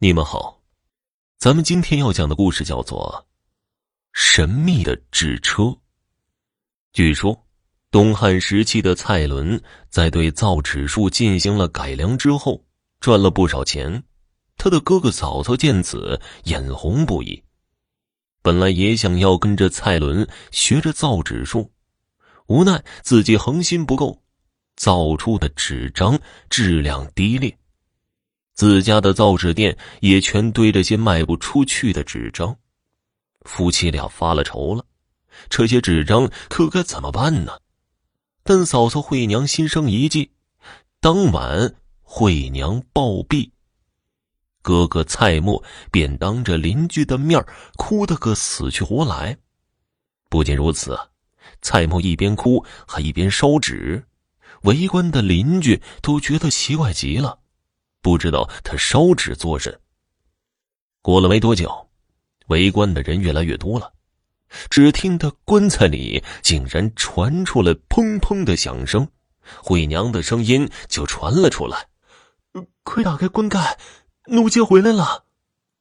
你们好，咱们今天要讲的故事叫做《神秘的纸车》。据说，东汉时期的蔡伦在对造纸术进行了改良之后，赚了不少钱。他的哥哥嫂嫂见此，眼红不已。本来也想要跟着蔡伦学着造纸术，无奈自己恒心不够，造出的纸张质量低劣。自家的造纸店也全堆着些卖不出去的纸张，夫妻俩发了愁了，这些纸张可该怎么办呢？但嫂嫂惠娘心生一计，当晚惠娘暴毙，哥哥蔡默便当着邻居的面哭得个死去活来。不仅如此，蔡默一边哭还一边烧纸，围观的邻居都觉得奇怪极了。不知道他烧纸作甚。过了没多久，围观的人越来越多了。只听得棺材里竟然传出了砰砰的响声，惠娘的声音就传了出来：“快打开棺盖，奴家回来了！”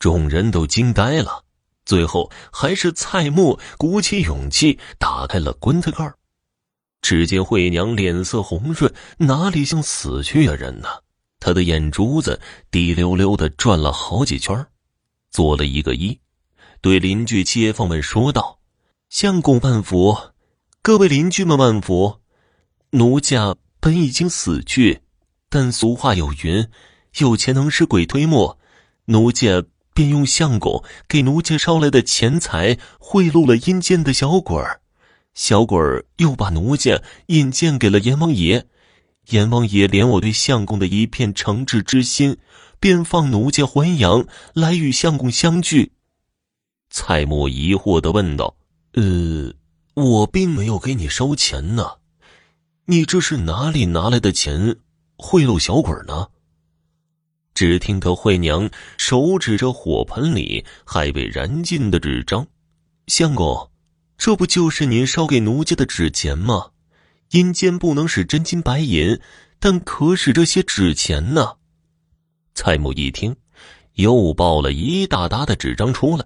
众人都惊呆了。最后还是蔡默鼓起勇气打开了棺材盖只见惠娘脸色红润，哪里像死去的人呢？他的眼珠子滴溜溜的转了好几圈，做了一个揖，对邻居街坊们说道：“相公万福，各位邻居们万福。奴家本已经死去，但俗话有云，有钱能使鬼推磨。奴家便用相公给奴家捎来的钱财贿赂了阴间的小鬼儿，小鬼儿又把奴家引荐给了阎王爷。”阎王爷怜我对相公的一片诚挚之心，便放奴家还阳来与相公相聚。蔡默疑惑的问道：“呃，我并没有给你烧钱呢，你这是哪里拿来的钱贿赂小鬼呢？”只听得惠娘手指着火盆里还未燃尽的纸张：“相公，这不就是您烧给奴家的纸钱吗？”阴间不能使真金白银，但可使这些纸钱呢。蔡母一听，又抱了一大沓的纸张出来，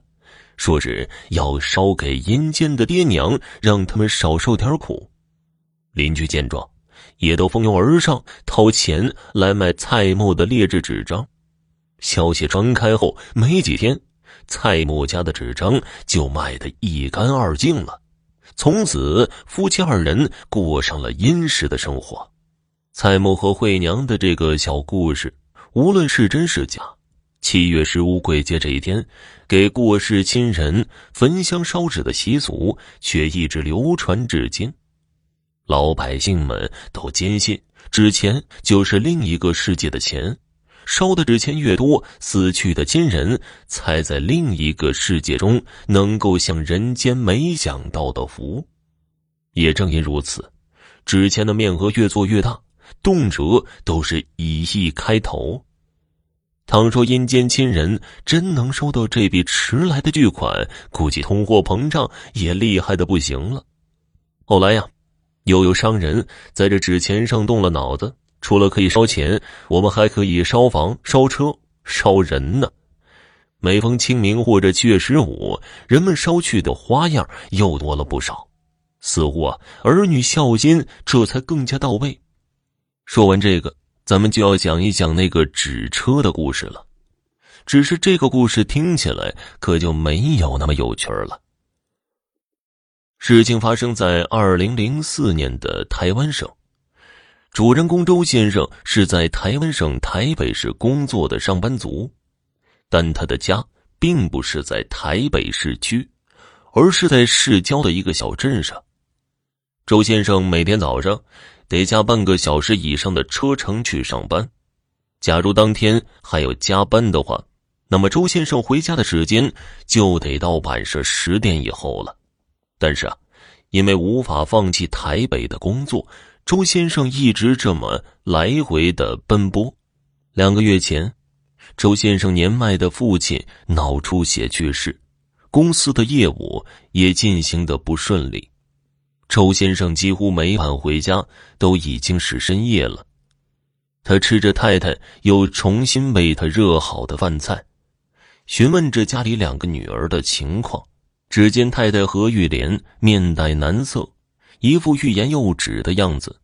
说是要烧给阴间的爹娘，让他们少受点苦。邻居见状，也都蜂拥而上，掏钱来买蔡母的劣质纸张。消息传开后，没几天，蔡母家的纸张就卖得一干二净了。从此，夫妻二人过上了殷实的生活。蔡母和惠娘的这个小故事，无论是真是假，七月十五鬼节这一天，给过世亲人焚香烧纸的习俗却一直流传至今。老百姓们都坚信，纸钱就是另一个世界的钱。烧的纸钱越多，死去的亲人才在另一个世界中能够享人间没想到的福。也正因如此，纸钱的面额越做越大，动辄都是以亿开头。倘说阴间亲人真能收到这笔迟来的巨款，估计通货膨胀也厉害的不行了。后来呀，又有商人在这纸钱上动了脑子。除了可以烧钱，我们还可以烧房、烧车、烧人呢。每逢清明或者七月十五，人们烧去的花样又多了不少，似乎啊，儿女孝心这才更加到位。说完这个，咱们就要讲一讲那个纸车的故事了。只是这个故事听起来可就没有那么有趣了。事情发生在二零零四年的台湾省。主人公周先生是在台湾省台北市工作的上班族，但他的家并不是在台北市区，而是在市郊的一个小镇上。周先生每天早上得加半个小时以上的车程去上班，假如当天还有加班的话，那么周先生回家的时间就得到晚上十点以后了。但是啊，因为无法放弃台北的工作。周先生一直这么来回的奔波。两个月前，周先生年迈的父亲脑出血去世，公司的业务也进行的不顺利。周先生几乎每晚回家都已经是深夜了。他吃着太太又重新为他热好的饭菜，询问着家里两个女儿的情况。只见太太何玉莲面带难色，一副欲言又止的样子。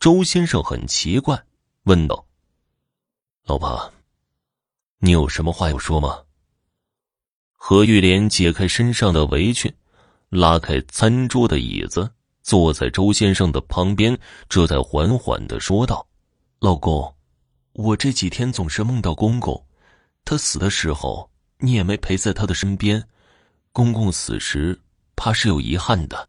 周先生很奇怪，问道：“老婆，你有什么话要说吗？”何玉莲解开身上的围裙，拉开餐桌的椅子，坐在周先生的旁边，这才缓缓的说道：“老公，我这几天总是梦到公公，他死的时候你也没陪在他的身边。”公公死时，怕是有遗憾的。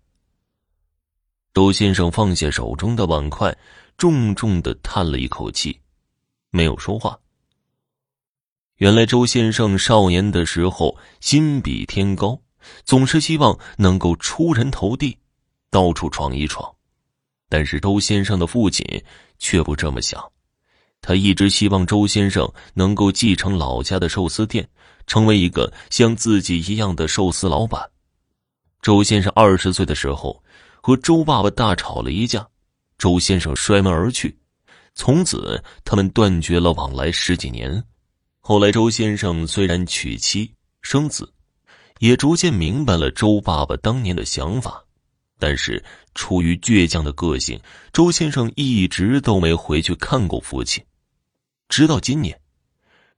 周先生放下手中的碗筷，重重的叹了一口气，没有说话。原来周先生少年的时候心比天高，总是希望能够出人头地，到处闯一闯。但是周先生的父亲却不这么想，他一直希望周先生能够继承老家的寿司店。成为一个像自己一样的寿司老板。周先生二十岁的时候，和周爸爸大吵了一架，周先生摔门而去，从此他们断绝了往来十几年。后来，周先生虽然娶妻生子，也逐渐明白了周爸爸当年的想法，但是出于倔强的个性，周先生一直都没回去看过父亲，直到今年。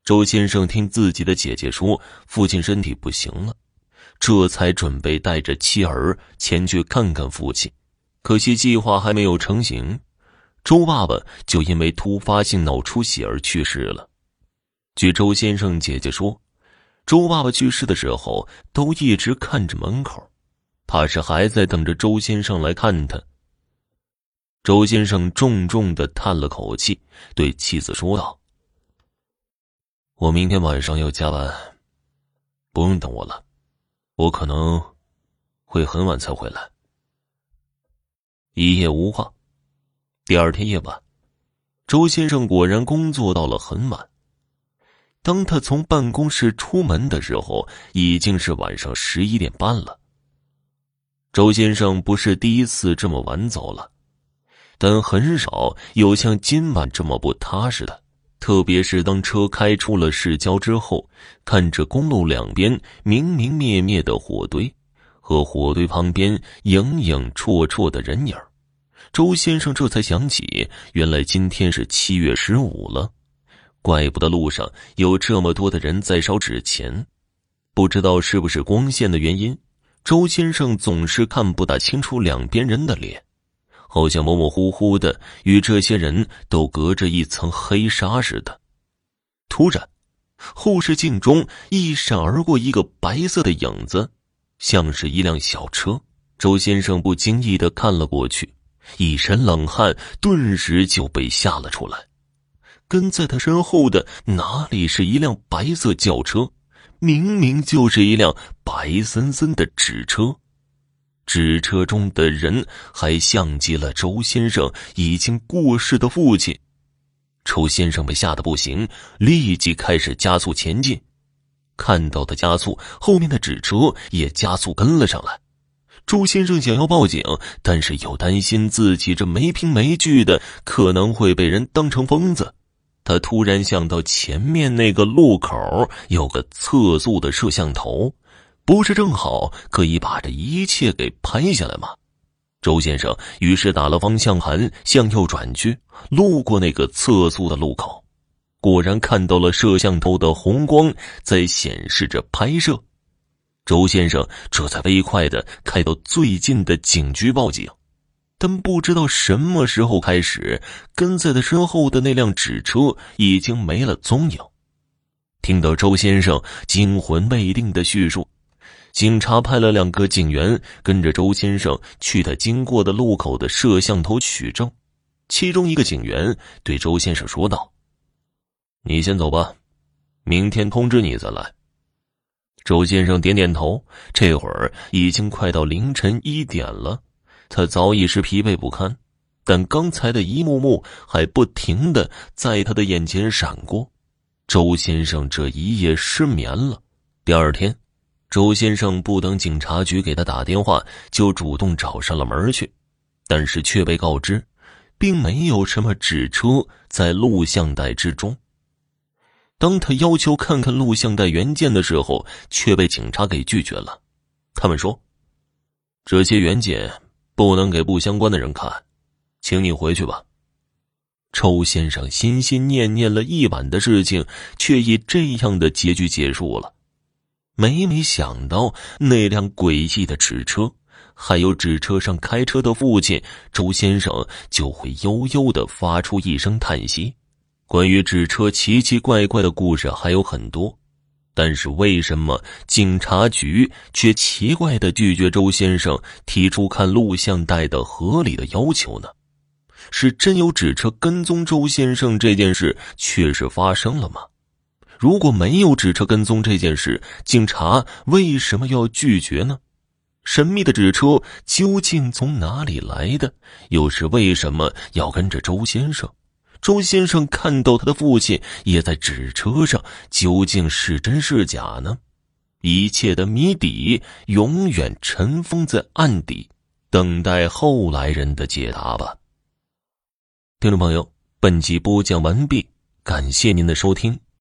周先生听自己的姐姐说，父亲身体不行了，这才准备带着妻儿前去看看父亲。可惜计划还没有成型，周爸爸就因为突发性脑出血而去世了。据周先生姐姐说，周爸爸去世的时候都一直看着门口，怕是还在等着周先生来看他。周先生重重的叹了口气，对妻子说道。我明天晚上要加班，不用等我了，我可能会很晚才回来。一夜无话。第二天夜晚，周先生果然工作到了很晚。当他从办公室出门的时候，已经是晚上十一点半了。周先生不是第一次这么晚走了，但很少有像今晚这么不踏实的。特别是当车开出了市郊之后，看着公路两边明明灭灭的火堆，和火堆旁边影影绰绰的人影周先生这才想起，原来今天是七月十五了，怪不得路上有这么多的人在烧纸钱。不知道是不是光线的原因，周先生总是看不大清楚两边人的脸。好像模模糊糊的，与这些人都隔着一层黑纱似的。突然，后视镜中一闪而过一个白色的影子，像是一辆小车。周先生不经意的看了过去，一身冷汗顿时就被吓了出来。跟在他身后的哪里是一辆白色轿车，明明就是一辆白森森的纸车。纸车中的人还像极了周先生已经过世的父亲。周先生被吓得不行，立即开始加速前进。看到的加速，后面的纸车也加速跟了上来。周先生想要报警，但是又担心自己这没凭没据的可能会被人当成疯子。他突然想到前面那个路口有个测速的摄像头。不是正好可以把这一切给拍下来吗？周先生于是打了方向盘，向右转去，路过那个测速的路口，果然看到了摄像头的红光在显示着拍摄。周先生这才飞快的开到最近的警局报警，但不知道什么时候开始，跟在他身后的那辆纸车已经没了踪影。听到周先生惊魂未定的叙述。警察派了两个警员跟着周先生去他经过的路口的摄像头取证。其中一个警员对周先生说道：“你先走吧，明天通知你再来。”周先生点点头。这会儿已经快到凌晨一点了，他早已是疲惫不堪，但刚才的一幕幕还不停的在他的眼前闪过。周先生这一夜失眠了。第二天。周先生不等警察局给他打电话，就主动找上了门去，但是却被告知，并没有什么纸车在录像带之中。当他要求看看录像带原件的时候，却被警察给拒绝了。他们说：“这些原件不能给不相关的人看，请你回去吧。”周先生心心念念了一晚的事情，却以这样的结局结束了。每每想到那辆诡异的纸车，还有纸车上开车的父亲周先生，就会悠悠的发出一声叹息。关于纸车奇奇怪怪的故事还有很多，但是为什么警察局却奇怪的拒绝周先生提出看录像带的合理的要求呢？是真有纸车跟踪周先生这件事确实发生了吗？如果没有纸车跟踪这件事，警察为什么要拒绝呢？神秘的纸车究竟从哪里来的？又是为什么要跟着周先生？周先生看到他的父亲也在纸车上，究竟是真是假呢？一切的谜底永远尘封在案底，等待后来人的解答吧。听众朋友，本集播讲完毕，感谢您的收听。